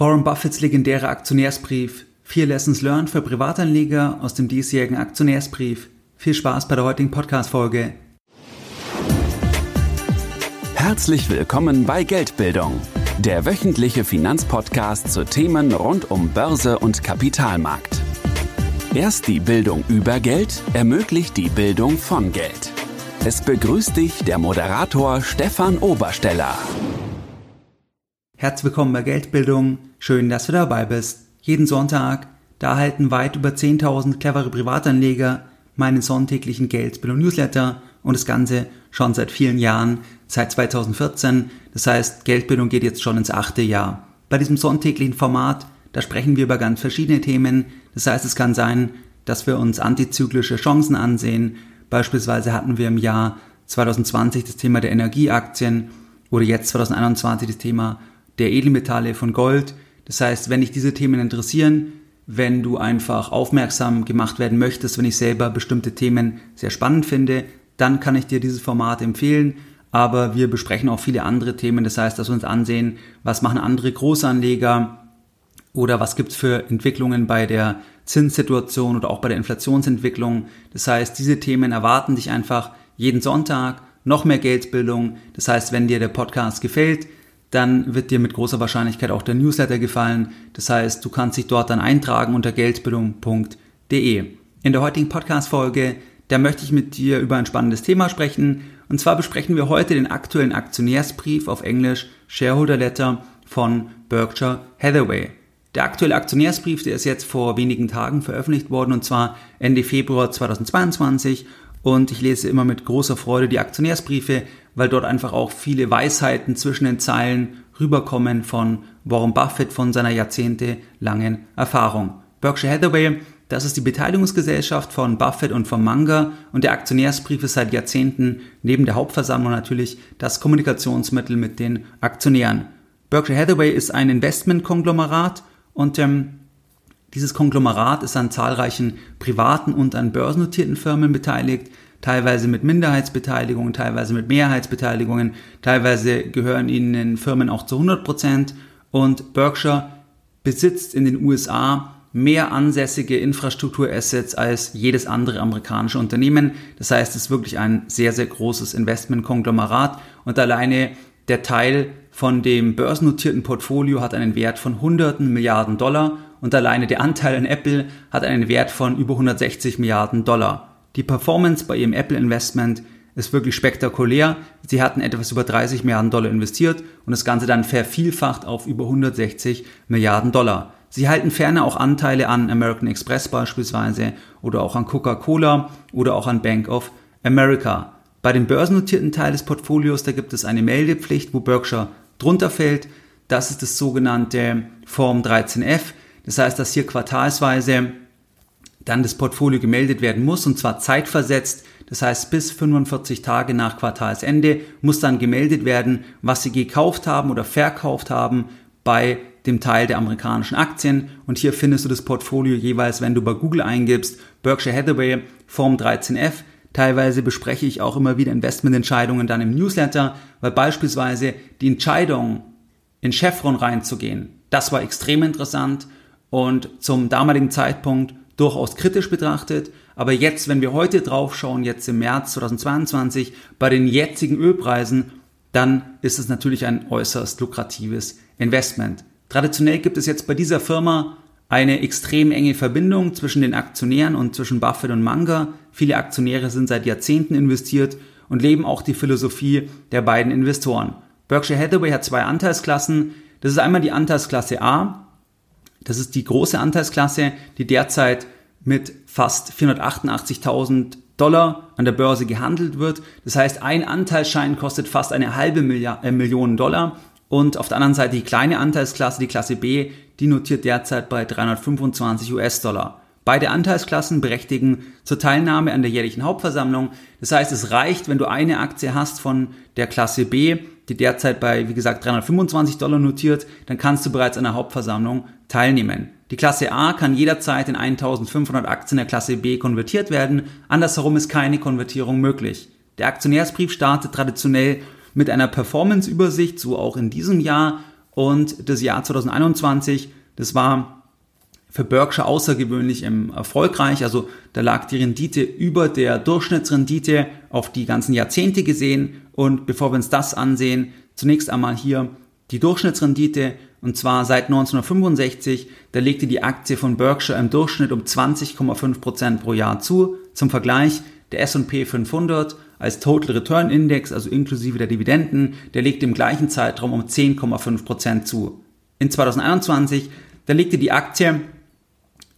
Warren Buffetts legendärer Aktionärsbrief. Vier Lessons learned für Privatanleger aus dem diesjährigen Aktionärsbrief. Viel Spaß bei der heutigen Podcast-Folge. Herzlich willkommen bei Geldbildung, der wöchentliche Finanzpodcast zu Themen rund um Börse und Kapitalmarkt. Erst die Bildung über Geld ermöglicht die Bildung von Geld. Es begrüßt dich der Moderator Stefan Obersteller. Herzlich willkommen bei Geldbildung. Schön, dass du dabei bist. Jeden Sonntag, da erhalten weit über 10.000 clevere Privatanleger meinen sonntäglichen Geldbildung Newsletter und das Ganze schon seit vielen Jahren, seit 2014. Das heißt, Geldbildung geht jetzt schon ins achte Jahr. Bei diesem sonntäglichen Format, da sprechen wir über ganz verschiedene Themen. Das heißt, es kann sein, dass wir uns antizyklische Chancen ansehen. Beispielsweise hatten wir im Jahr 2020 das Thema der Energieaktien oder jetzt 2021 das Thema der Edelmetalle von Gold. Das heißt, wenn dich diese Themen interessieren, wenn du einfach aufmerksam gemacht werden möchtest, wenn ich selber bestimmte Themen sehr spannend finde, dann kann ich dir dieses Format empfehlen. Aber wir besprechen auch viele andere Themen. Das heißt, dass wir uns ansehen, was machen andere Großanleger oder was gibt's für Entwicklungen bei der Zinssituation oder auch bei der Inflationsentwicklung. Das heißt, diese Themen erwarten dich einfach jeden Sonntag. Noch mehr Geldbildung. Das heißt, wenn dir der Podcast gefällt, dann wird dir mit großer Wahrscheinlichkeit auch der Newsletter gefallen. Das heißt, du kannst dich dort dann eintragen unter geldbildung.de. In der heutigen Podcast-Folge, da möchte ich mit dir über ein spannendes Thema sprechen. Und zwar besprechen wir heute den aktuellen Aktionärsbrief auf Englisch Shareholder Letter von Berkshire Hathaway. Der aktuelle Aktionärsbrief, der ist jetzt vor wenigen Tagen veröffentlicht worden und zwar Ende Februar 2022 und ich lese immer mit großer Freude die Aktionärsbriefe, weil dort einfach auch viele Weisheiten zwischen den Zeilen rüberkommen von Warren Buffett von seiner jahrzehntelangen Erfahrung. Berkshire Hathaway, das ist die Beteiligungsgesellschaft von Buffett und von Munger und der Aktionärsbrief ist seit Jahrzehnten neben der Hauptversammlung natürlich das Kommunikationsmittel mit den Aktionären. Berkshire Hathaway ist ein Investmentkonglomerat und ähm, dieses Konglomerat ist an zahlreichen privaten und an börsennotierten Firmen beteiligt teilweise mit Minderheitsbeteiligungen, teilweise mit Mehrheitsbeteiligungen, teilweise gehören ihnen Firmen auch zu 100 Prozent. Und Berkshire besitzt in den USA mehr ansässige Infrastrukturassets als jedes andere amerikanische Unternehmen. Das heißt, es ist wirklich ein sehr, sehr großes Investmentkonglomerat. Und alleine der Teil von dem börsennotierten Portfolio hat einen Wert von hunderten Milliarden Dollar und alleine der Anteil an Apple hat einen Wert von über 160 Milliarden Dollar. Die Performance bei ihrem Apple Investment ist wirklich spektakulär. Sie hatten etwas über 30 Milliarden Dollar investiert und das Ganze dann vervielfacht auf über 160 Milliarden Dollar. Sie halten ferner auch Anteile an American Express beispielsweise oder auch an Coca-Cola oder auch an Bank of America. Bei dem börsennotierten Teil des Portfolios, da gibt es eine Meldepflicht, wo Berkshire drunter fällt. Das ist das sogenannte Form 13F. Das heißt, dass hier quartalsweise dann das Portfolio gemeldet werden muss und zwar zeitversetzt. Das heißt, bis 45 Tage nach Quartalsende muss dann gemeldet werden, was Sie gekauft haben oder verkauft haben bei dem Teil der amerikanischen Aktien. Und hier findest du das Portfolio jeweils, wenn du bei Google eingibst, Berkshire Hathaway Form 13F. Teilweise bespreche ich auch immer wieder Investmententscheidungen dann im Newsletter, weil beispielsweise die Entscheidung, in Chevron reinzugehen, das war extrem interessant und zum damaligen Zeitpunkt durchaus kritisch betrachtet. Aber jetzt, wenn wir heute drauf schauen, jetzt im März 2022, bei den jetzigen Ölpreisen, dann ist es natürlich ein äußerst lukratives Investment. Traditionell gibt es jetzt bei dieser Firma eine extrem enge Verbindung zwischen den Aktionären und zwischen Buffett und Munger. Viele Aktionäre sind seit Jahrzehnten investiert und leben auch die Philosophie der beiden Investoren. Berkshire Hathaway hat zwei Anteilsklassen. Das ist einmal die Anteilsklasse A, das ist die große Anteilsklasse, die derzeit mit fast 488.000 Dollar an der Börse gehandelt wird. Das heißt, ein Anteilsschein kostet fast eine halbe Milliard, äh, Million Dollar. Und auf der anderen Seite die kleine Anteilsklasse, die Klasse B, die notiert derzeit bei 325 US-Dollar. Beide Anteilsklassen berechtigen zur Teilnahme an der jährlichen Hauptversammlung. Das heißt, es reicht, wenn du eine Aktie hast von der Klasse B, die derzeit bei, wie gesagt, 325 Dollar notiert, dann kannst du bereits an der Hauptversammlung teilnehmen. Die Klasse A kann jederzeit in 1500 Aktien der Klasse B konvertiert werden. Andersherum ist keine Konvertierung möglich. Der Aktionärsbrief startet traditionell mit einer Performance-Übersicht, so auch in diesem Jahr. Und das Jahr 2021, das war für Berkshire außergewöhnlich erfolgreich. Also da lag die Rendite über der Durchschnittsrendite auf die ganzen Jahrzehnte gesehen. Und bevor wir uns das ansehen, zunächst einmal hier die Durchschnittsrendite. Und zwar seit 1965, da legte die Aktie von Berkshire im Durchschnitt um 20,5 Prozent pro Jahr zu. Zum Vergleich, der S&P 500 als Total Return Index, also inklusive der Dividenden, der legte im gleichen Zeitraum um 10,5 Prozent zu. In 2021, da legte die Aktie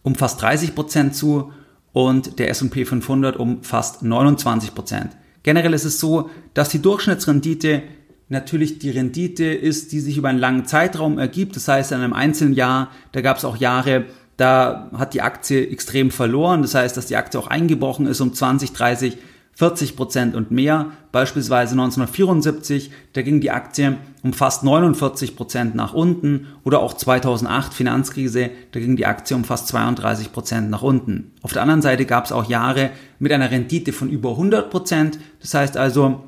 um fast 30 Prozent zu und der S&P 500 um fast 29%. Prozent. Generell ist es so, dass die Durchschnittsrendite natürlich die Rendite ist, die sich über einen langen Zeitraum ergibt. Das heißt, in einem einzelnen Jahr, da gab es auch Jahre, da hat die Aktie extrem verloren. Das heißt, dass die Aktie auch eingebrochen ist um 20, 30, 40 Prozent und mehr. Beispielsweise 1974, da ging die Aktie um fast 49 Prozent nach unten. Oder auch 2008 Finanzkrise, da ging die Aktie um fast 32 Prozent nach unten. Auf der anderen Seite gab es auch Jahre mit einer Rendite von über 100 Prozent. Das heißt also,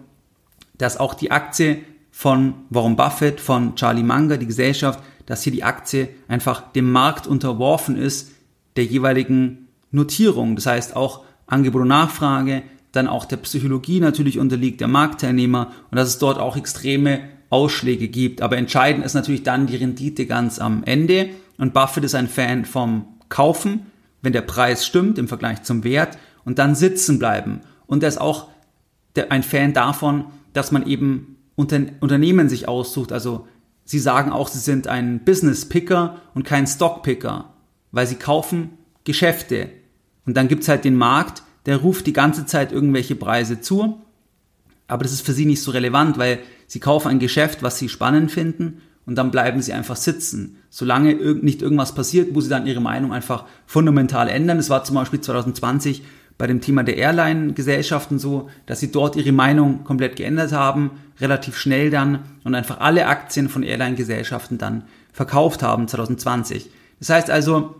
dass auch die Aktie von Warren Buffett, von Charlie Munger, die Gesellschaft, dass hier die Aktie einfach dem Markt unterworfen ist, der jeweiligen Notierung. Das heißt auch Angebot und Nachfrage, dann auch der Psychologie natürlich unterliegt, der Marktteilnehmer und dass es dort auch extreme Ausschläge gibt. Aber entscheidend ist natürlich dann die Rendite ganz am Ende. Und Buffett ist ein Fan vom Kaufen, wenn der Preis stimmt im Vergleich zum Wert und dann sitzen bleiben. Und er ist auch ein Fan davon, dass man eben Unternehmen sich aussucht. Also sie sagen auch, sie sind ein Business Picker und kein Stock Picker, weil sie kaufen Geschäfte. Und dann gibt's halt den Markt, der ruft die ganze Zeit irgendwelche Preise zu. Aber das ist für sie nicht so relevant, weil sie kaufen ein Geschäft, was sie spannend finden und dann bleiben sie einfach sitzen. Solange nicht irgendwas passiert, wo sie dann ihre Meinung einfach fundamental ändern. Das war zum Beispiel 2020 bei dem Thema der Airline-Gesellschaften so, dass sie dort ihre Meinung komplett geändert haben, relativ schnell dann und einfach alle Aktien von Airline-Gesellschaften dann verkauft haben 2020. Das heißt also,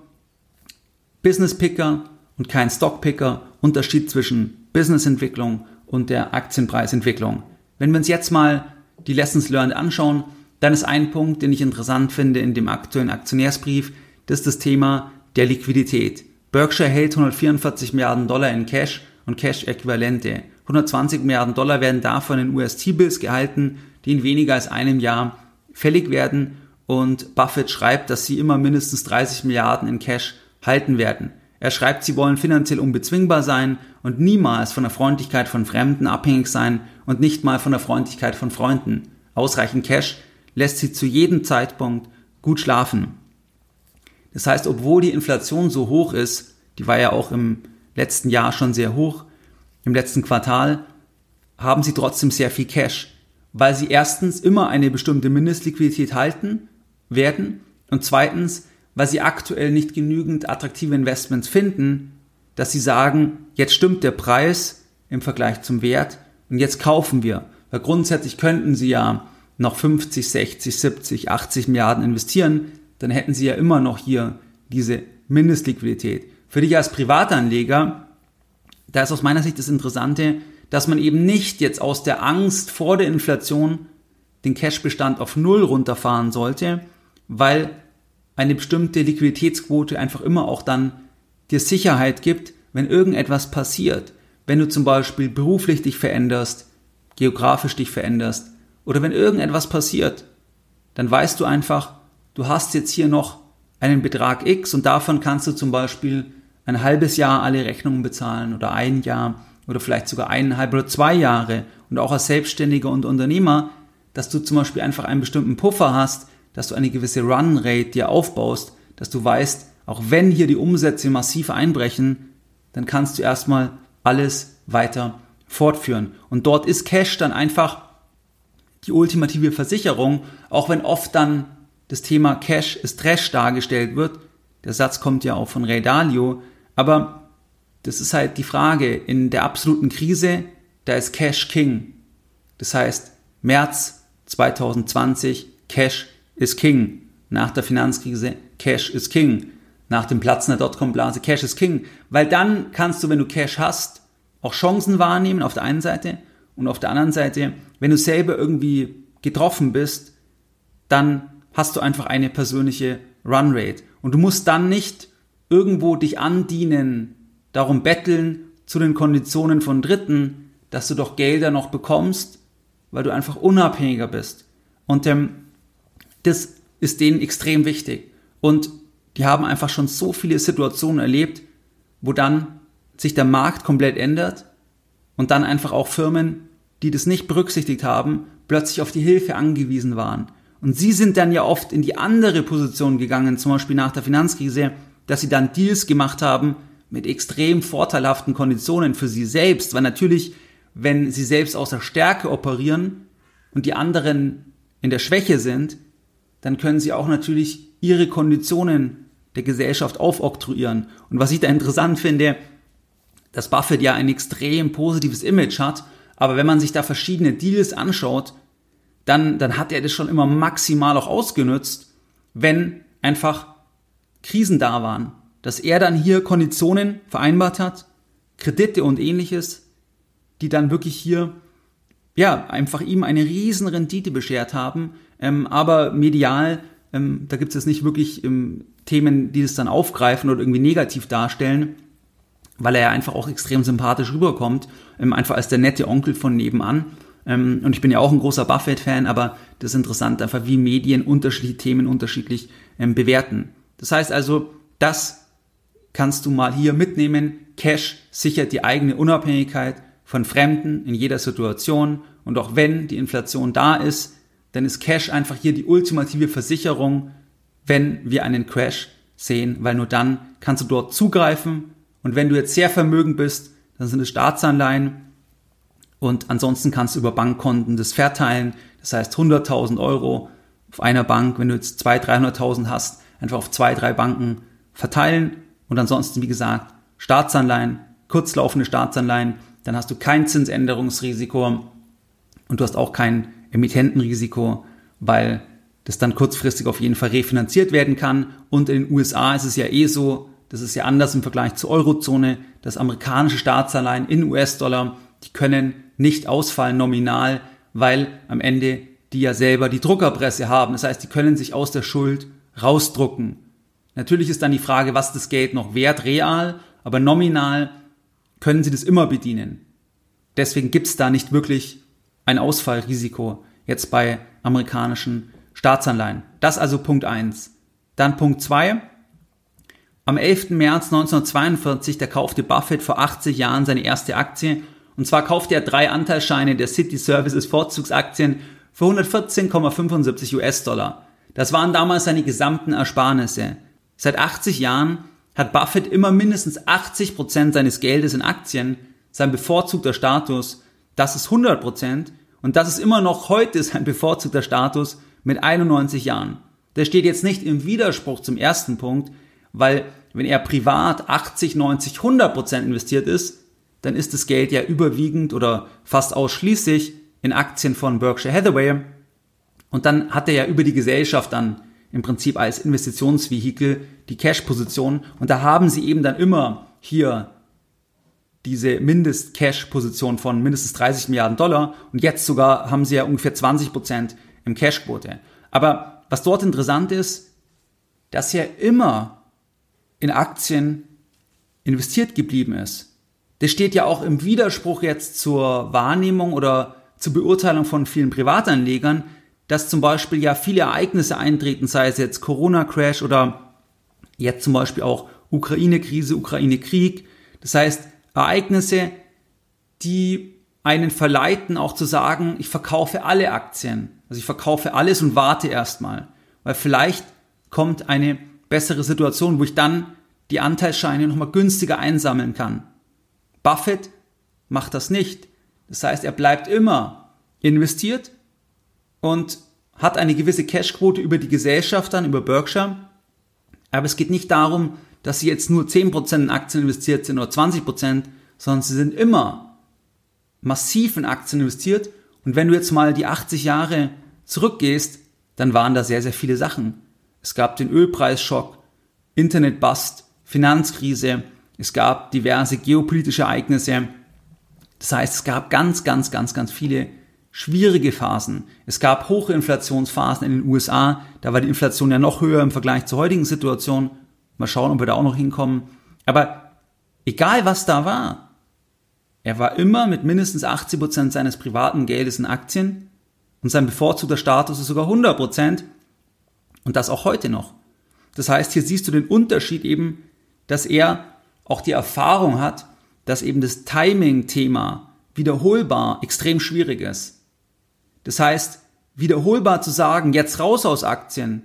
Business Picker und kein Stock Picker, Unterschied zwischen Business-Entwicklung und der Aktienpreisentwicklung. Wenn wir uns jetzt mal die Lessons Learned anschauen, dann ist ein Punkt, den ich interessant finde in dem aktuellen Aktionärsbrief, das ist das Thema der Liquidität. Berkshire hält 144 Milliarden Dollar in Cash und Cash-Äquivalente. 120 Milliarden Dollar werden davon in US-T-Bills gehalten, die in weniger als einem Jahr fällig werden. Und Buffett schreibt, dass sie immer mindestens 30 Milliarden in Cash halten werden. Er schreibt, sie wollen finanziell unbezwingbar sein und niemals von der Freundlichkeit von Fremden abhängig sein und nicht mal von der Freundlichkeit von Freunden. Ausreichend Cash lässt sie zu jedem Zeitpunkt gut schlafen. Das heißt, obwohl die Inflation so hoch ist, die war ja auch im letzten Jahr schon sehr hoch, im letzten Quartal, haben sie trotzdem sehr viel Cash, weil sie erstens immer eine bestimmte Mindestliquidität halten werden und zweitens, weil sie aktuell nicht genügend attraktive Investments finden, dass sie sagen, jetzt stimmt der Preis im Vergleich zum Wert und jetzt kaufen wir. Weil grundsätzlich könnten sie ja noch 50, 60, 70, 80 Milliarden investieren, dann hätten Sie ja immer noch hier diese Mindestliquidität. Für dich als Privatanleger, da ist aus meiner Sicht das Interessante, dass man eben nicht jetzt aus der Angst vor der Inflation den Cashbestand auf Null runterfahren sollte, weil eine bestimmte Liquiditätsquote einfach immer auch dann dir Sicherheit gibt, wenn irgendetwas passiert. Wenn du zum Beispiel beruflich dich veränderst, geografisch dich veränderst oder wenn irgendetwas passiert, dann weißt du einfach, du hast jetzt hier noch einen Betrag X und davon kannst du zum Beispiel ein halbes Jahr alle Rechnungen bezahlen oder ein Jahr oder vielleicht sogar eineinhalb oder zwei Jahre und auch als Selbstständiger und Unternehmer, dass du zum Beispiel einfach einen bestimmten Puffer hast, dass du eine gewisse Run-Rate dir aufbaust, dass du weißt, auch wenn hier die Umsätze massiv einbrechen, dann kannst du erstmal alles weiter fortführen. Und dort ist Cash dann einfach die ultimative Versicherung, auch wenn oft dann das Thema Cash ist Trash dargestellt wird. Der Satz kommt ja auch von Ray Dalio. Aber das ist halt die Frage. In der absoluten Krise, da ist Cash King. Das heißt, März 2020, Cash ist King. Nach der Finanzkrise, Cash ist King. Nach dem Platzen der Dotcom-Blase, Cash ist King. Weil dann kannst du, wenn du Cash hast, auch Chancen wahrnehmen auf der einen Seite und auf der anderen Seite, wenn du selber irgendwie getroffen bist, dann hast du einfach eine persönliche Runrate. Und du musst dann nicht irgendwo dich andienen, darum betteln zu den Konditionen von Dritten, dass du doch Gelder noch bekommst, weil du einfach unabhängiger bist. Und ähm, das ist denen extrem wichtig. Und die haben einfach schon so viele Situationen erlebt, wo dann sich der Markt komplett ändert und dann einfach auch Firmen, die das nicht berücksichtigt haben, plötzlich auf die Hilfe angewiesen waren. Und sie sind dann ja oft in die andere Position gegangen, zum Beispiel nach der Finanzkrise, dass sie dann Deals gemacht haben mit extrem vorteilhaften Konditionen für sie selbst, weil natürlich, wenn sie selbst aus der Stärke operieren und die anderen in der Schwäche sind, dann können sie auch natürlich ihre Konditionen der Gesellschaft aufoktroyieren. Und was ich da interessant finde, dass Buffett ja ein extrem positives Image hat, aber wenn man sich da verschiedene Deals anschaut, dann, dann hat er das schon immer maximal auch ausgenutzt, wenn einfach Krisen da waren. Dass er dann hier Konditionen vereinbart hat, Kredite und ähnliches, die dann wirklich hier, ja, einfach ihm eine riesen Rendite beschert haben, ähm, aber medial, ähm, da gibt es nicht wirklich ähm, Themen, die es dann aufgreifen oder irgendwie negativ darstellen, weil er ja einfach auch extrem sympathisch rüberkommt, ähm, einfach als der nette Onkel von nebenan. Ähm, und ich bin ja auch ein großer Buffett-Fan, aber das ist interessant, einfach wie Medien unterschiedliche Themen unterschiedlich ähm, bewerten. Das heißt also, das kannst du mal hier mitnehmen. Cash sichert die eigene Unabhängigkeit von Fremden in jeder Situation. Und auch wenn die Inflation da ist, dann ist Cash einfach hier die ultimative Versicherung, wenn wir einen Crash sehen, weil nur dann kannst du dort zugreifen. Und wenn du jetzt sehr vermögend bist, dann sind es Staatsanleihen und ansonsten kannst du über Bankkonten das verteilen. Das heißt 100.000 Euro auf einer Bank, wenn du jetzt 200.000, 300.000 hast, einfach auf zwei, drei Banken verteilen. Und ansonsten, wie gesagt, Staatsanleihen, kurzlaufende Staatsanleihen, dann hast du kein Zinsänderungsrisiko und du hast auch kein Emittentenrisiko, weil das dann kurzfristig auf jeden Fall refinanziert werden kann. Und in den USA ist es ja eh so, das ist ja anders im Vergleich zur Eurozone, dass amerikanische Staatsanleihen in US-Dollar, die können nicht ausfallen nominal, weil am Ende die ja selber die Druckerpresse haben. Das heißt, die können sich aus der Schuld rausdrucken. Natürlich ist dann die Frage, was das Geld noch wert real, aber nominal können sie das immer bedienen. Deswegen gibt es da nicht wirklich ein Ausfallrisiko jetzt bei amerikanischen Staatsanleihen. Das also Punkt eins. Dann Punkt zwei. Am 11. März 1942, da kaufte Buffett vor 80 Jahren seine erste Aktie und zwar kaufte er drei Anteilsscheine der City Services Vorzugsaktien für 114,75 US-Dollar. Das waren damals seine gesamten Ersparnisse. Seit 80 Jahren hat Buffett immer mindestens 80 Prozent seines Geldes in Aktien, sein bevorzugter Status, das ist 100 Prozent und das ist immer noch heute sein bevorzugter Status mit 91 Jahren. Das steht jetzt nicht im Widerspruch zum ersten Punkt, weil wenn er privat 80, 90, 100 Prozent investiert ist, dann ist das Geld ja überwiegend oder fast ausschließlich in Aktien von Berkshire Hathaway. Und dann hat er ja über die Gesellschaft dann im Prinzip als Investitionsvehikel die Cash-Position. Und da haben sie eben dann immer hier diese Mindest-Cash-Position von mindestens 30 Milliarden Dollar. Und jetzt sogar haben sie ja ungefähr 20 Prozent im Cash-Quote. Aber was dort interessant ist, dass er immer in Aktien investiert geblieben ist. Das steht ja auch im Widerspruch jetzt zur Wahrnehmung oder zur Beurteilung von vielen Privatanlegern, dass zum Beispiel ja viele Ereignisse eintreten, sei es jetzt Corona-Crash oder jetzt zum Beispiel auch Ukraine-Krise, Ukraine-Krieg. Das heißt, Ereignisse, die einen verleiten, auch zu sagen, ich verkaufe alle Aktien. Also ich verkaufe alles und warte erstmal. Weil vielleicht kommt eine bessere Situation, wo ich dann die Anteilsscheine nochmal günstiger einsammeln kann. Buffett macht das nicht. Das heißt, er bleibt immer investiert und hat eine gewisse Cashquote über die Gesellschaft dann, über Berkshire. Aber es geht nicht darum, dass sie jetzt nur 10% in Aktien investiert sind oder 20%, sondern sie sind immer massiv in Aktien investiert. Und wenn du jetzt mal die 80 Jahre zurückgehst, dann waren da sehr, sehr viele Sachen. Es gab den Ölpreisschock, Internetbust, Finanzkrise, es gab diverse geopolitische Ereignisse. Das heißt, es gab ganz, ganz, ganz, ganz viele schwierige Phasen. Es gab hohe Inflationsphasen in den USA, da war die Inflation ja noch höher im Vergleich zur heutigen Situation. Mal schauen, ob wir da auch noch hinkommen. Aber egal was da war, er war immer mit mindestens 80 Prozent seines privaten Geldes in Aktien und sein bevorzugter Status ist sogar 100 Prozent und das auch heute noch. Das heißt, hier siehst du den Unterschied eben, dass er auch die Erfahrung hat, dass eben das Timing-Thema wiederholbar extrem schwierig ist. Das heißt, wiederholbar zu sagen, jetzt raus aus Aktien,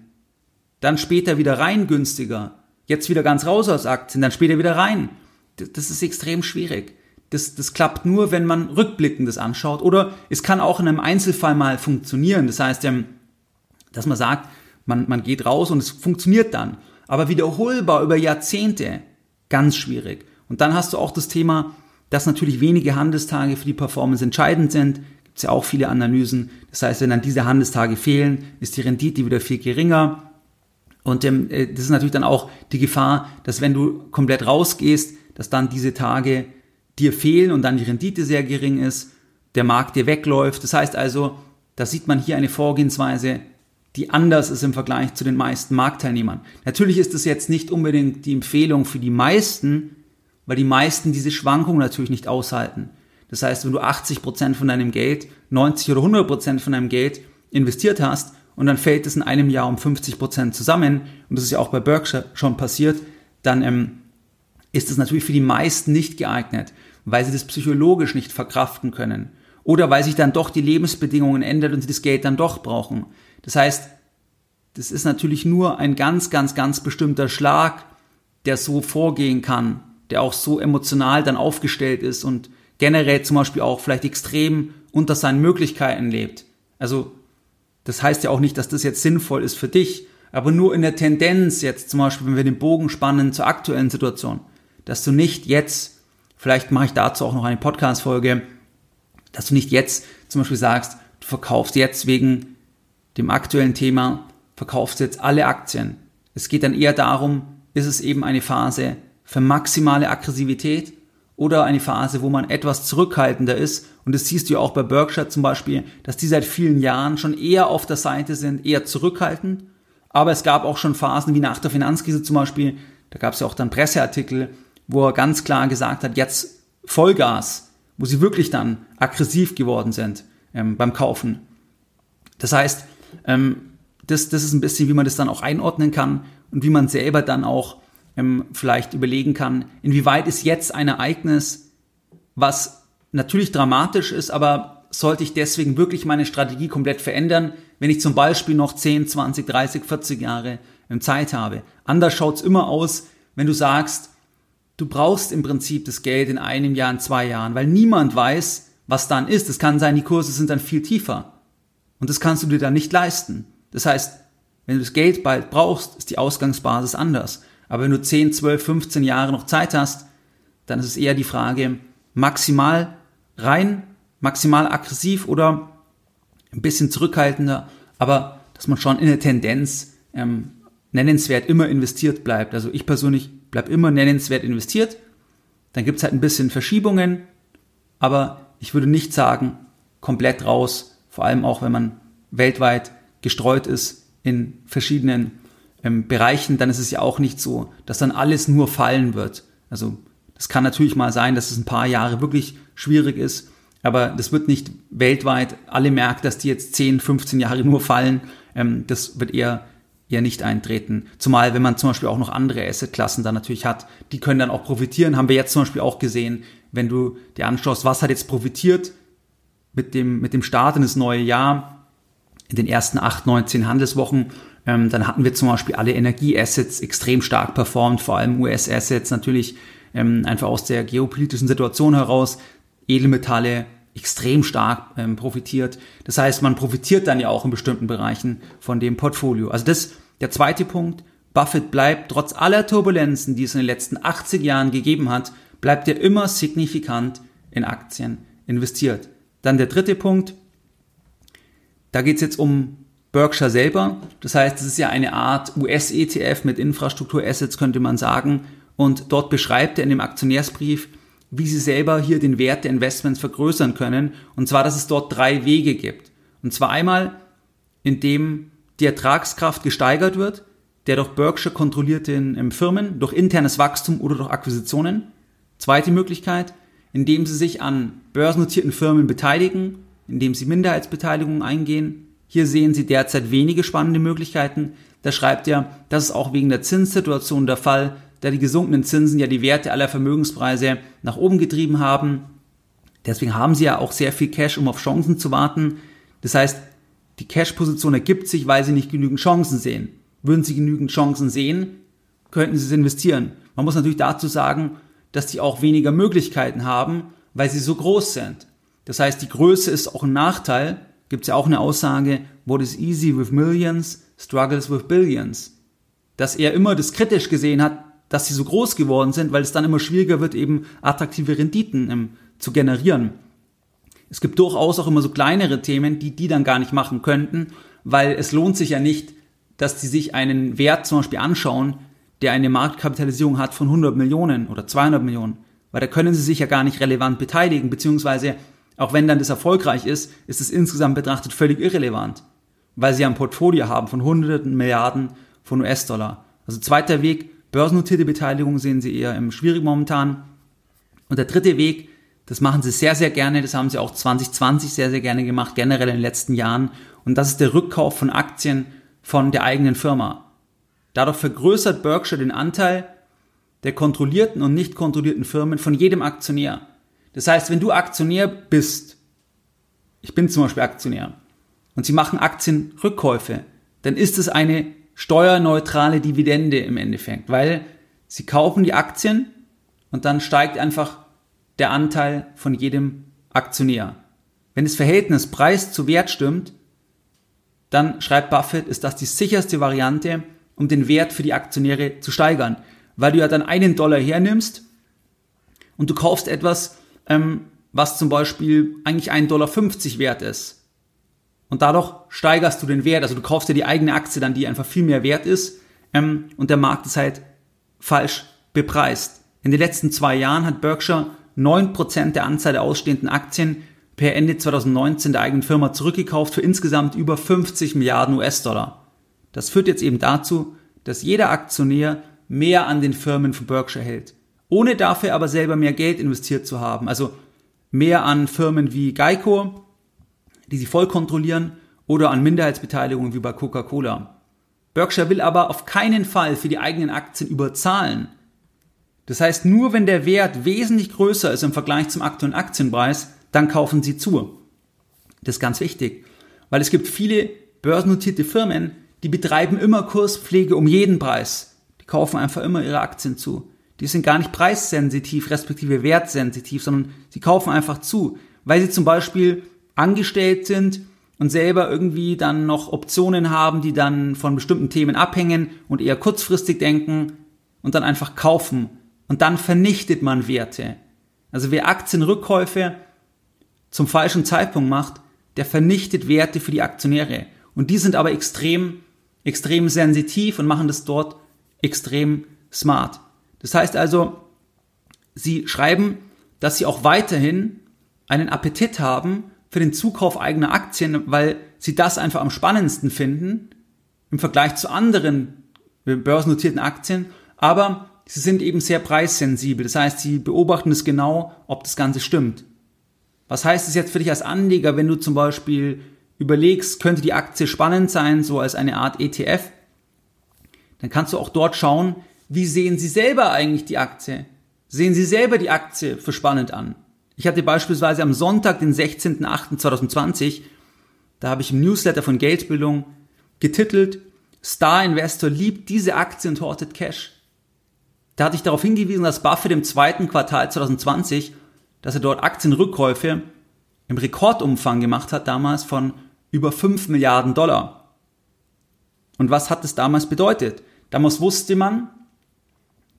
dann später wieder rein günstiger, jetzt wieder ganz raus aus Aktien, dann später wieder rein. Das ist extrem schwierig. Das, das klappt nur, wenn man rückblickend das anschaut. Oder es kann auch in einem Einzelfall mal funktionieren. Das heißt, ähm, dass man sagt, man, man geht raus und es funktioniert dann. Aber wiederholbar über Jahrzehnte, ganz schwierig. Und dann hast du auch das Thema, dass natürlich wenige Handelstage für die Performance entscheidend sind. Gibt es ja auch viele Analysen. Das heißt, wenn dann diese Handelstage fehlen, ist die Rendite wieder viel geringer. Und ähm, äh, das ist natürlich dann auch die Gefahr, dass wenn du komplett rausgehst, dass dann diese Tage dir fehlen und dann die Rendite sehr gering ist, der Markt dir wegläuft. Das heißt also, da sieht man hier eine Vorgehensweise, die anders ist im Vergleich zu den meisten Marktteilnehmern. Natürlich ist es jetzt nicht unbedingt die Empfehlung für die meisten, weil die meisten diese Schwankungen natürlich nicht aushalten. Das heißt, wenn du 80 Prozent von deinem Geld, 90 oder 100 Prozent von deinem Geld investiert hast und dann fällt es in einem Jahr um 50 Prozent zusammen, und das ist ja auch bei Berkshire schon passiert, dann ähm, ist es natürlich für die meisten nicht geeignet, weil sie das psychologisch nicht verkraften können. Oder weil sich dann doch die Lebensbedingungen ändern und sie das Geld dann doch brauchen. Das heißt, das ist natürlich nur ein ganz, ganz, ganz bestimmter Schlag, der so vorgehen kann der auch so emotional dann aufgestellt ist und generell zum Beispiel auch vielleicht extrem unter seinen Möglichkeiten lebt. Also das heißt ja auch nicht, dass das jetzt sinnvoll ist für dich, aber nur in der Tendenz jetzt zum Beispiel, wenn wir den Bogen spannen zur aktuellen Situation, dass du nicht jetzt, vielleicht mache ich dazu auch noch eine Podcast-Folge, dass du nicht jetzt zum Beispiel sagst, du verkaufst jetzt wegen dem aktuellen Thema, verkaufst jetzt alle Aktien. Es geht dann eher darum, ist es eben eine Phase, für maximale Aggressivität oder eine Phase, wo man etwas zurückhaltender ist. Und das siehst du ja auch bei Berkshire zum Beispiel, dass die seit vielen Jahren schon eher auf der Seite sind, eher zurückhaltend. Aber es gab auch schon Phasen wie nach der Finanzkrise zum Beispiel, da gab es ja auch dann Presseartikel, wo er ganz klar gesagt hat, jetzt Vollgas, wo sie wirklich dann aggressiv geworden sind ähm, beim Kaufen. Das heißt, ähm, das, das ist ein bisschen, wie man das dann auch einordnen kann und wie man selber dann auch ähm, vielleicht überlegen kann, inwieweit ist jetzt ein Ereignis, was natürlich dramatisch ist, aber sollte ich deswegen wirklich meine Strategie komplett verändern, wenn ich zum Beispiel noch 10, 20, 30, 40 Jahre Zeit habe. Anders schaut's immer aus, wenn du sagst, du brauchst im Prinzip das Geld in einem Jahr, in zwei Jahren, weil niemand weiß, was dann ist. Es kann sein, die Kurse sind dann viel tiefer. Und das kannst du dir dann nicht leisten. Das heißt, wenn du das Geld bald brauchst, ist die Ausgangsbasis anders. Aber wenn du 10, 12, 15 Jahre noch Zeit hast, dann ist es eher die Frage, maximal rein, maximal aggressiv oder ein bisschen zurückhaltender, aber dass man schon in der Tendenz ähm, nennenswert immer investiert bleibt. Also ich persönlich bleibe immer nennenswert investiert. Dann gibt es halt ein bisschen Verschiebungen, aber ich würde nicht sagen, komplett raus, vor allem auch wenn man weltweit gestreut ist in verschiedenen ähm, Bereichen, dann ist es ja auch nicht so, dass dann alles nur fallen wird. Also das kann natürlich mal sein, dass es ein paar Jahre wirklich schwierig ist, aber das wird nicht weltweit alle merken, dass die jetzt 10, 15 Jahre nur fallen. Ähm, das wird eher eher nicht eintreten. Zumal, wenn man zum Beispiel auch noch andere Assetklassen dann natürlich hat, die können dann auch profitieren. Haben wir jetzt zum Beispiel auch gesehen, wenn du dir anschaust, was hat jetzt profitiert mit dem, mit dem Start in das neue Jahr, in den ersten 8, 19 Handelswochen, ähm, dann hatten wir zum Beispiel alle Energieassets extrem stark performt, vor allem US-Assets natürlich ähm, einfach aus der geopolitischen Situation heraus. Edelmetalle extrem stark ähm, profitiert. Das heißt, man profitiert dann ja auch in bestimmten Bereichen von dem Portfolio. Also das, der zweite Punkt, Buffett bleibt trotz aller Turbulenzen, die es in den letzten 80 Jahren gegeben hat, bleibt er immer signifikant in Aktien investiert. Dann der dritte Punkt, da geht es jetzt um Berkshire selber. Das heißt, es ist ja eine Art US-ETF mit Infrastrukturassets, könnte man sagen. Und dort beschreibt er in dem Aktionärsbrief, wie sie selber hier den Wert der Investments vergrößern können. Und zwar, dass es dort drei Wege gibt. Und zwar einmal, indem die Ertragskraft gesteigert wird, der durch Berkshire kontrollierten Firmen, durch internes Wachstum oder durch Akquisitionen. Zweite Möglichkeit, indem sie sich an börsennotierten Firmen beteiligen, indem sie Minderheitsbeteiligungen eingehen. Hier sehen Sie derzeit wenige spannende Möglichkeiten. Da schreibt er, das ist auch wegen der Zinssituation der Fall, da die gesunkenen Zinsen ja die Werte aller Vermögenspreise nach oben getrieben haben. Deswegen haben sie ja auch sehr viel Cash, um auf Chancen zu warten. Das heißt, die Cash-Position ergibt sich, weil sie nicht genügend Chancen sehen. Würden sie genügend Chancen sehen, könnten sie es investieren. Man muss natürlich dazu sagen, dass sie auch weniger Möglichkeiten haben, weil sie so groß sind. Das heißt, die Größe ist auch ein Nachteil. Gibt es ja auch eine Aussage, what is easy with millions, struggles with billions. Dass er immer das kritisch gesehen hat, dass sie so groß geworden sind, weil es dann immer schwieriger wird, eben attraktive Renditen ähm, zu generieren. Es gibt durchaus auch immer so kleinere Themen, die die dann gar nicht machen könnten, weil es lohnt sich ja nicht, dass die sich einen Wert zum Beispiel anschauen, der eine Marktkapitalisierung hat von 100 Millionen oder 200 Millionen, weil da können sie sich ja gar nicht relevant beteiligen, beziehungsweise auch wenn dann das erfolgreich ist, ist es insgesamt betrachtet völlig irrelevant, weil sie ja ein Portfolio haben von hunderten Milliarden von US-Dollar. Also zweiter Weg, Börsennotierte Beteiligung sehen sie eher im schwierig momentan. Und der dritte Weg, das machen sie sehr, sehr gerne, das haben sie auch 2020 sehr, sehr gerne gemacht, generell in den letzten Jahren. Und das ist der Rückkauf von Aktien von der eigenen Firma. Dadurch vergrößert Berkshire den Anteil der kontrollierten und nicht kontrollierten Firmen von jedem Aktionär. Das heißt, wenn du Aktionär bist, ich bin zum Beispiel Aktionär, und sie machen Aktienrückkäufe, dann ist es eine steuerneutrale Dividende im Endeffekt, weil sie kaufen die Aktien und dann steigt einfach der Anteil von jedem Aktionär. Wenn das Verhältnis Preis zu Wert stimmt, dann schreibt Buffett, ist das die sicherste Variante, um den Wert für die Aktionäre zu steigern, weil du ja dann einen Dollar hernimmst und du kaufst etwas, ähm, was zum Beispiel eigentlich 1,50 Dollar wert ist. Und dadurch steigerst du den Wert. Also du kaufst dir die eigene Aktie dann, die einfach viel mehr wert ist. Ähm, und der Markt ist halt falsch bepreist. In den letzten zwei Jahren hat Berkshire 9% der Anzahl der ausstehenden Aktien per Ende 2019 der eigenen Firma zurückgekauft für insgesamt über 50 Milliarden US-Dollar. Das führt jetzt eben dazu, dass jeder Aktionär mehr an den Firmen von Berkshire hält, ohne dafür aber selber mehr Geld investiert zu haben. Also mehr an Firmen wie Geico, die sie voll kontrollieren, oder an Minderheitsbeteiligungen wie bei Coca-Cola. Berkshire will aber auf keinen Fall für die eigenen Aktien überzahlen. Das heißt, nur wenn der Wert wesentlich größer ist im Vergleich zum aktuellen Aktienpreis, dann kaufen sie zu. Das ist ganz wichtig, weil es gibt viele börsennotierte Firmen, die betreiben immer Kurspflege um jeden Preis. Die kaufen einfach immer ihre Aktien zu. Die sind gar nicht preissensitiv, respektive wertsensitiv, sondern sie kaufen einfach zu, weil sie zum Beispiel angestellt sind und selber irgendwie dann noch Optionen haben, die dann von bestimmten Themen abhängen und eher kurzfristig denken und dann einfach kaufen. Und dann vernichtet man Werte. Also wer Aktienrückkäufe zum falschen Zeitpunkt macht, der vernichtet Werte für die Aktionäre. Und die sind aber extrem, extrem sensitiv und machen das dort extrem smart. Das heißt also, sie schreiben, dass sie auch weiterhin einen Appetit haben für den Zukauf eigener Aktien, weil sie das einfach am spannendsten finden im Vergleich zu anderen börsennotierten Aktien, aber sie sind eben sehr preissensibel. Das heißt, sie beobachten es genau, ob das Ganze stimmt. Was heißt es jetzt für dich als Anleger, wenn du zum Beispiel überlegst, könnte die Aktie spannend sein, so als eine Art ETF? Dann kannst du auch dort schauen, wie sehen sie selber eigentlich die Aktie? Sehen sie selber die Aktie für spannend an? Ich hatte beispielsweise am Sonntag, den 16.08.2020, da habe ich im Newsletter von Geldbildung getitelt, Star Investor liebt diese Aktie und hortet Cash. Da hatte ich darauf hingewiesen, dass Buffett im zweiten Quartal 2020, dass er dort Aktienrückkäufe im Rekordumfang gemacht hat, damals von über 5 Milliarden Dollar. Und was hat das damals bedeutet? Damals wusste man,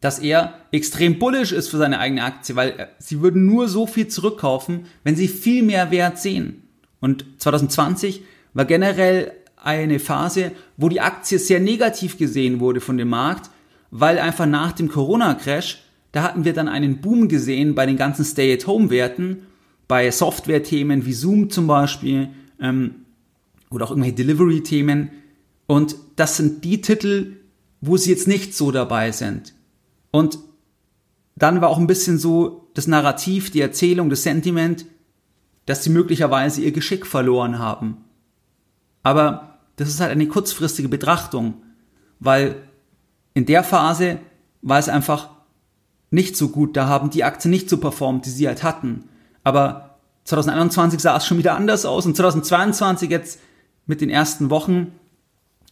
dass er extrem bullish ist für seine eigene Aktie, weil sie würden nur so viel zurückkaufen, wenn sie viel mehr Wert sehen. Und 2020 war generell eine Phase, wo die Aktie sehr negativ gesehen wurde von dem Markt, weil einfach nach dem Corona-Crash da hatten wir dann einen Boom gesehen bei den ganzen Stay-at-Home-Werten, bei Software-Themen wie Zoom zum Beispiel ähm, oder auch irgendwelche Delivery-Themen. Und das sind die Titel, wo sie jetzt nicht so dabei sind. Und dann war auch ein bisschen so das Narrativ, die Erzählung, das Sentiment, dass sie möglicherweise ihr Geschick verloren haben. Aber das ist halt eine kurzfristige Betrachtung, weil in der Phase war es einfach nicht so gut, da haben die Aktien nicht so performt, die sie halt hatten. Aber 2021 sah es schon wieder anders aus und 2022 jetzt mit den ersten Wochen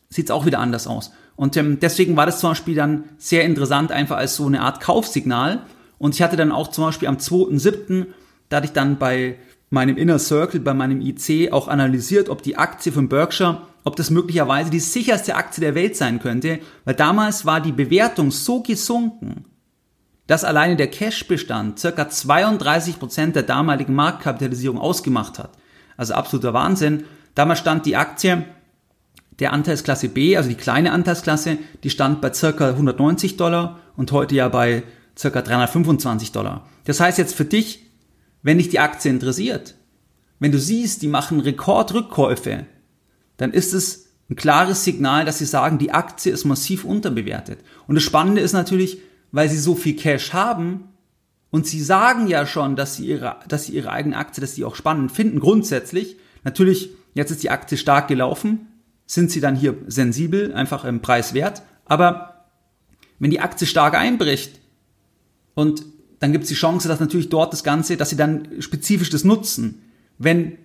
sieht es auch wieder anders aus. Und ähm, deswegen war das zum Beispiel dann sehr interessant, einfach als so eine Art Kaufsignal. Und ich hatte dann auch zum Beispiel am 2.7., da hatte ich dann bei meinem Inner Circle, bei meinem IC auch analysiert, ob die Aktie von Berkshire, ob das möglicherweise die sicherste Aktie der Welt sein könnte, weil damals war die Bewertung so gesunken, dass alleine der Cashbestand circa 32 Prozent der damaligen Marktkapitalisierung ausgemacht hat. Also absoluter Wahnsinn. Damals stand die Aktie der Anteilsklasse B, also die kleine Anteilsklasse, die stand bei circa 190 Dollar und heute ja bei circa 325 Dollar. Das heißt jetzt für dich, wenn dich die Aktie interessiert, wenn du siehst, die machen Rekordrückkäufe, dann ist es ein klares Signal, dass sie sagen, die Aktie ist massiv unterbewertet. Und das Spannende ist natürlich, weil sie so viel Cash haben und sie sagen ja schon, dass sie ihre, dass sie ihre eigene Aktie, dass sie auch spannend finden, grundsätzlich. Natürlich, jetzt ist die Aktie stark gelaufen, sind sie dann hier sensibel, einfach im Preis wert. Aber wenn die Aktie stark einbricht und dann gibt es die Chance, dass natürlich dort das Ganze, dass sie dann spezifisch das nutzen, wenn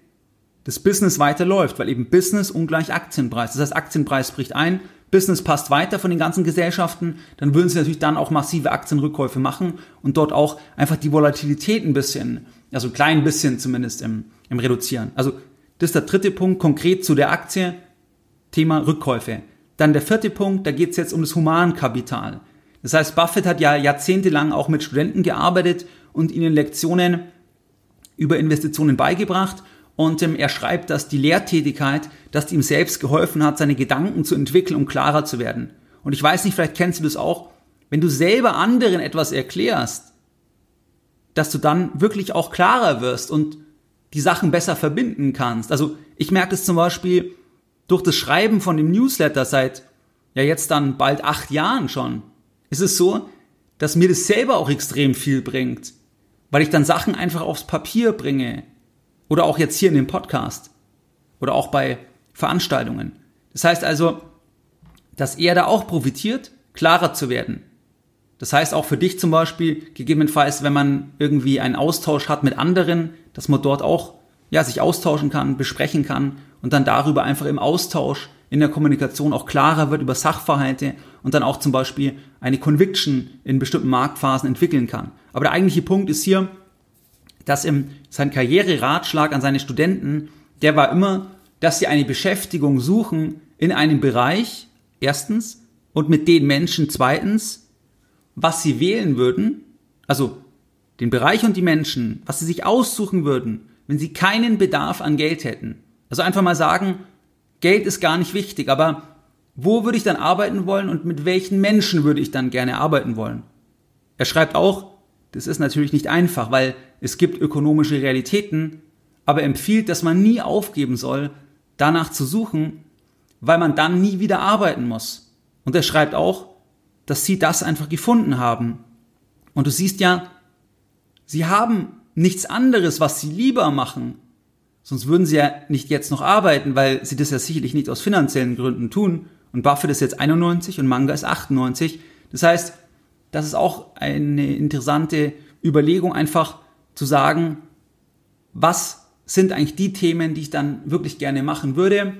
das Business weiterläuft, weil eben Business ungleich Aktienpreis. Das heißt, Aktienpreis bricht ein, Business passt weiter von den ganzen Gesellschaften, dann würden sie natürlich dann auch massive Aktienrückkäufe machen und dort auch einfach die Volatilität ein bisschen, also ein klein bisschen zumindest im, im reduzieren. Also das ist der dritte Punkt, konkret zu der Aktie, Thema Rückkäufe. Dann der vierte Punkt, da geht es jetzt um das Humankapital. Das heißt, Buffett hat ja jahrzehntelang auch mit Studenten gearbeitet und ihnen Lektionen über Investitionen beigebracht. Und ähm, er schreibt, dass die Lehrtätigkeit, dass die ihm selbst geholfen hat, seine Gedanken zu entwickeln, um klarer zu werden. Und ich weiß nicht, vielleicht kennst du das auch, wenn du selber anderen etwas erklärst, dass du dann wirklich auch klarer wirst und die Sachen besser verbinden kannst. Also ich merke es zum Beispiel durch das Schreiben von dem Newsletter seit ja jetzt dann bald acht Jahren schon ist es so, dass mir das selber auch extrem viel bringt, weil ich dann Sachen einfach aufs Papier bringe oder auch jetzt hier in dem Podcast oder auch bei Veranstaltungen. Das heißt also, dass er da auch profitiert, klarer zu werden. Das heißt auch für dich zum Beispiel, gegebenenfalls, wenn man irgendwie einen Austausch hat mit anderen, dass man dort auch ja, sich austauschen kann, besprechen kann und dann darüber einfach im Austausch in der Kommunikation auch klarer wird über Sachverhalte und dann auch zum Beispiel eine Conviction in bestimmten Marktphasen entwickeln kann. Aber der eigentliche Punkt ist hier, dass im, sein Karriereratschlag an seine Studenten, der war immer, dass sie eine Beschäftigung suchen in einem Bereich, erstens, und mit den Menschen, zweitens, was sie wählen würden, also den Bereich und die Menschen, was sie sich aussuchen würden, wenn sie keinen Bedarf an Geld hätten. Also einfach mal sagen, Geld ist gar nicht wichtig, aber wo würde ich dann arbeiten wollen und mit welchen Menschen würde ich dann gerne arbeiten wollen? Er schreibt auch, das ist natürlich nicht einfach, weil es gibt ökonomische Realitäten, aber empfiehlt, dass man nie aufgeben soll, danach zu suchen, weil man dann nie wieder arbeiten muss. Und er schreibt auch, dass sie das einfach gefunden haben. Und du siehst ja, sie haben nichts anderes, was sie lieber machen, Sonst würden sie ja nicht jetzt noch arbeiten, weil sie das ja sicherlich nicht aus finanziellen Gründen tun. Und Buffett ist jetzt 91 und Manga ist 98. Das heißt, das ist auch eine interessante Überlegung, einfach zu sagen, was sind eigentlich die Themen, die ich dann wirklich gerne machen würde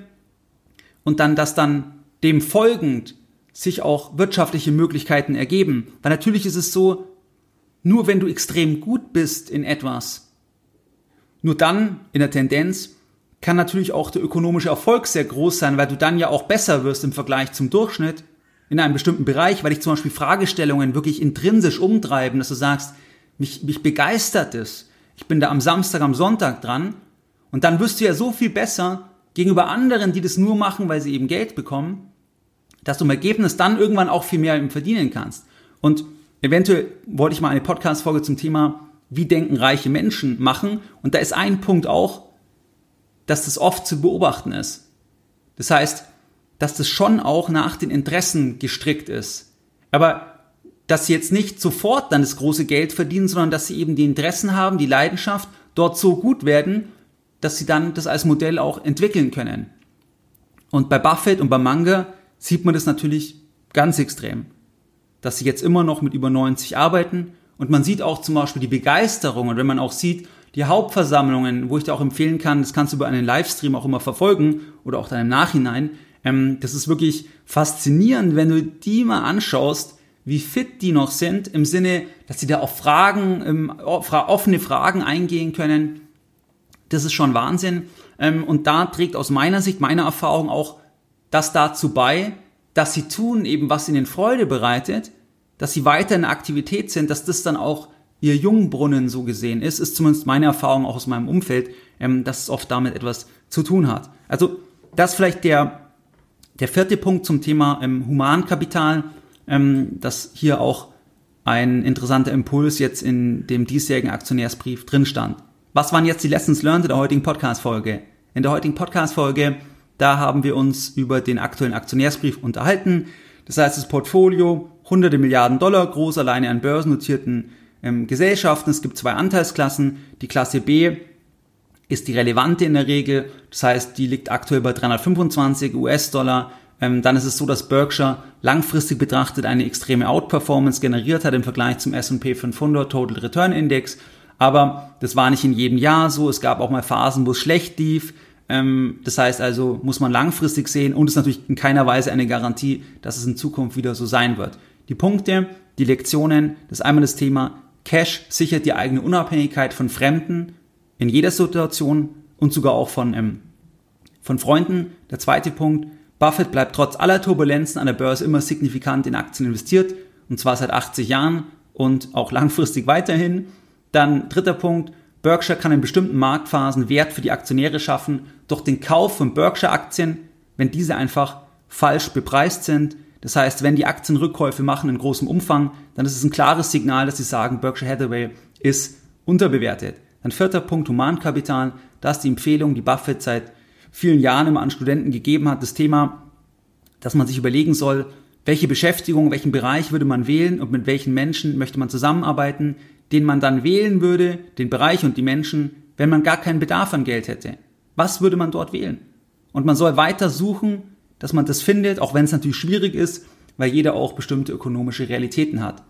und dann, dass dann dem folgend sich auch wirtschaftliche Möglichkeiten ergeben. Weil natürlich ist es so, nur wenn du extrem gut bist in etwas, nur dann, in der Tendenz, kann natürlich auch der ökonomische Erfolg sehr groß sein, weil du dann ja auch besser wirst im Vergleich zum Durchschnitt in einem bestimmten Bereich, weil dich zum Beispiel Fragestellungen wirklich intrinsisch umtreiben, dass du sagst, mich, mich begeistert es. Ich bin da am Samstag, am Sonntag dran. Und dann wirst du ja so viel besser gegenüber anderen, die das nur machen, weil sie eben Geld bekommen, dass du im Ergebnis dann irgendwann auch viel mehr verdienen kannst. Und eventuell wollte ich mal eine Podcast-Folge zum Thema, wie denken reiche Menschen machen. Und da ist ein Punkt auch, dass das oft zu beobachten ist. Das heißt, dass das schon auch nach den Interessen gestrickt ist. Aber dass sie jetzt nicht sofort dann das große Geld verdienen, sondern dass sie eben die Interessen haben, die Leidenschaft, dort so gut werden, dass sie dann das als Modell auch entwickeln können. Und bei Buffett und bei Manga sieht man das natürlich ganz extrem, dass sie jetzt immer noch mit über 90 arbeiten und man sieht auch zum Beispiel die Begeisterung und wenn man auch sieht, die Hauptversammlungen, wo ich dir auch empfehlen kann, das kannst du über einen Livestream auch immer verfolgen oder auch dann im Nachhinein, ähm, das ist wirklich faszinierend, wenn du die mal anschaust, wie fit die noch sind, im Sinne, dass sie da auf Fragen, ähm, offene Fragen eingehen können. Das ist schon Wahnsinn. Ähm, und da trägt aus meiner Sicht, meiner Erfahrung auch das dazu bei, dass sie tun eben, was ihnen Freude bereitet, dass sie weiter in Aktivität sind, dass das dann auch ihr Jungbrunnen so gesehen ist, ist zumindest meine Erfahrung auch aus meinem Umfeld, ähm, dass es oft damit etwas zu tun hat. Also das vielleicht der, der vierte Punkt zum Thema ähm, Humankapital, ähm, dass hier auch ein interessanter Impuls jetzt in dem diesjährigen Aktionärsbrief drin stand. Was waren jetzt die Lessons learned in der heutigen Podcast-Folge? In der heutigen Podcast-Folge, da haben wir uns über den aktuellen Aktionärsbrief unterhalten. Das heißt, das Portfolio, hunderte Milliarden Dollar groß, alleine an börsennotierten ähm, Gesellschaften. Es gibt zwei Anteilsklassen. Die Klasse B ist die relevante in der Regel. Das heißt, die liegt aktuell bei 325 US-Dollar ähm, dann ist es so, dass Berkshire langfristig betrachtet eine extreme Outperformance generiert hat im Vergleich zum S&P 500 Total Return Index. Aber das war nicht in jedem Jahr so. Es gab auch mal Phasen, wo es schlecht lief. Ähm, das heißt also, muss man langfristig sehen und ist natürlich in keiner Weise eine Garantie, dass es in Zukunft wieder so sein wird. Die Punkte, die Lektionen, das ist einmal das Thema Cash sichert die eigene Unabhängigkeit von Fremden in jeder Situation und sogar auch von, ähm, von Freunden. Der zweite Punkt, Buffett bleibt trotz aller Turbulenzen an der Börse immer signifikant in Aktien investiert, und zwar seit 80 Jahren und auch langfristig weiterhin. Dann dritter Punkt, Berkshire kann in bestimmten Marktphasen Wert für die Aktionäre schaffen durch den Kauf von Berkshire-Aktien, wenn diese einfach falsch bepreist sind. Das heißt, wenn die Aktien Rückkäufe machen in großem Umfang, dann ist es ein klares Signal, dass sie sagen, Berkshire Hathaway ist unterbewertet. Dann vierter Punkt, Humankapital. Da ist die Empfehlung, die Buffett seit vielen Jahren immer an Studenten gegeben hat, das Thema, dass man sich überlegen soll, welche Beschäftigung, welchen Bereich würde man wählen und mit welchen Menschen möchte man zusammenarbeiten, den man dann wählen würde, den Bereich und die Menschen, wenn man gar keinen Bedarf an Geld hätte. Was würde man dort wählen? Und man soll weiter suchen, dass man das findet, auch wenn es natürlich schwierig ist, weil jeder auch bestimmte ökonomische Realitäten hat.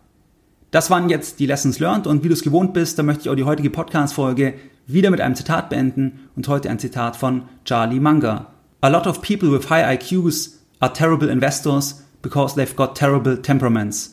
Das waren jetzt die Lessons learned und wie du es gewohnt bist, da möchte ich auch die heutige Podcast-Folge wieder mit einem Zitat beenden und heute ein Zitat von Charlie Munger. A lot of people with high IQs are terrible investors because they've got terrible temperaments.